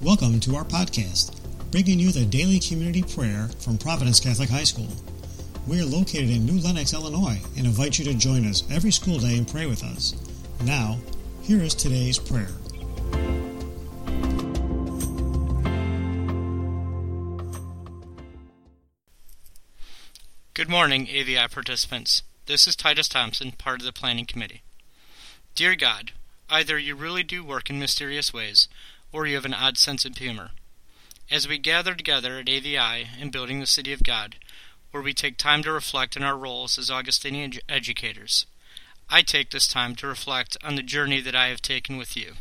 Welcome to our podcast, bringing you the daily community prayer from Providence Catholic High School. We are located in New Lenox, Illinois, and invite you to join us every school day and pray with us. Now, here is today's prayer. Good morning, AVI participants. This is Titus Thompson, part of the Planning Committee. Dear God, either you really do work in mysterious ways, or you have an odd sense of humor. As we gather together at AVI in building the City of God, where we take time to reflect on our roles as Augustinian educators, I take this time to reflect on the journey that I have taken with you.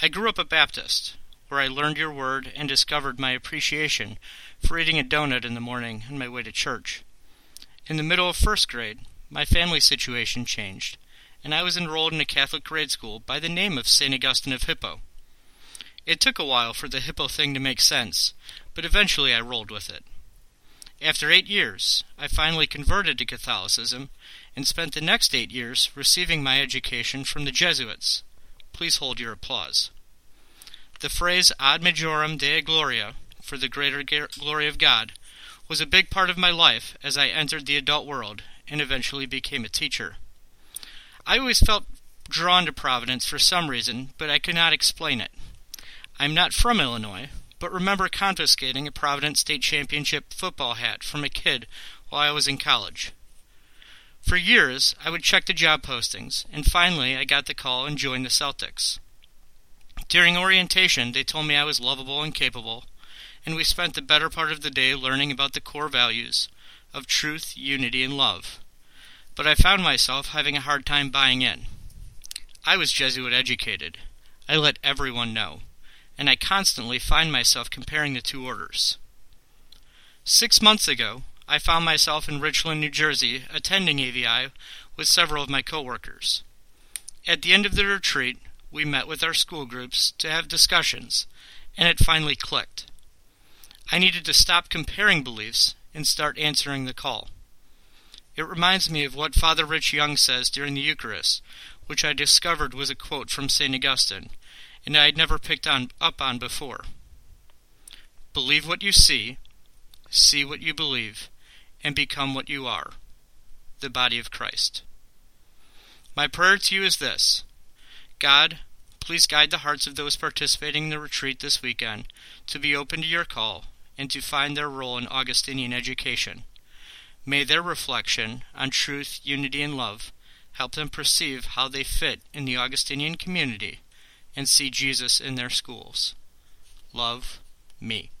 I grew up a Baptist, where I learned your word and discovered my appreciation for eating a donut in the morning on my way to church. In the middle of first grade, my family situation changed, and I was enrolled in a Catholic grade school by the name of St. Augustine of Hippo. It took a while for the Hippo thing to make sense, but eventually I rolled with it. After eight years, I finally converted to Catholicism and spent the next eight years receiving my education from the Jesuits. Please hold your applause. The phrase ad majorem Dei gloriam, for the greater glory of God, was a big part of my life as I entered the adult world and eventually became a teacher. I always felt drawn to Providence for some reason, but I could not explain it. I'm not from Illinois, but remember confiscating a Providence State Championship football hat from a kid while I was in college. For years, I would check the job postings, and finally I got the call and joined the Celtics. During orientation, they told me I was lovable and capable, and we spent the better part of the day learning about the core values of truth, unity, and love. But I found myself having a hard time buying in. I was Jesuit educated. I let everyone know, and I constantly find myself comparing the two orders. Six months ago, I found myself in Richland, New Jersey, attending AVI with several of my coworkers. At the end of the retreat, we met with our school groups to have discussions, and it finally clicked. I needed to stop comparing beliefs and start answering the call. It reminds me of what Father Rich Young says during the Eucharist, which I discovered was a quote from St. Augustine, and I had never picked on, up on before. Believe what you see, see what you believe, and become what you are the body of Christ. My prayer to you is this God, please guide the hearts of those participating in the retreat this weekend to be open to your call and to find their role in Augustinian education. May their reflection on truth, unity, and love help them perceive how they fit in the Augustinian community and see Jesus in their schools. Love me.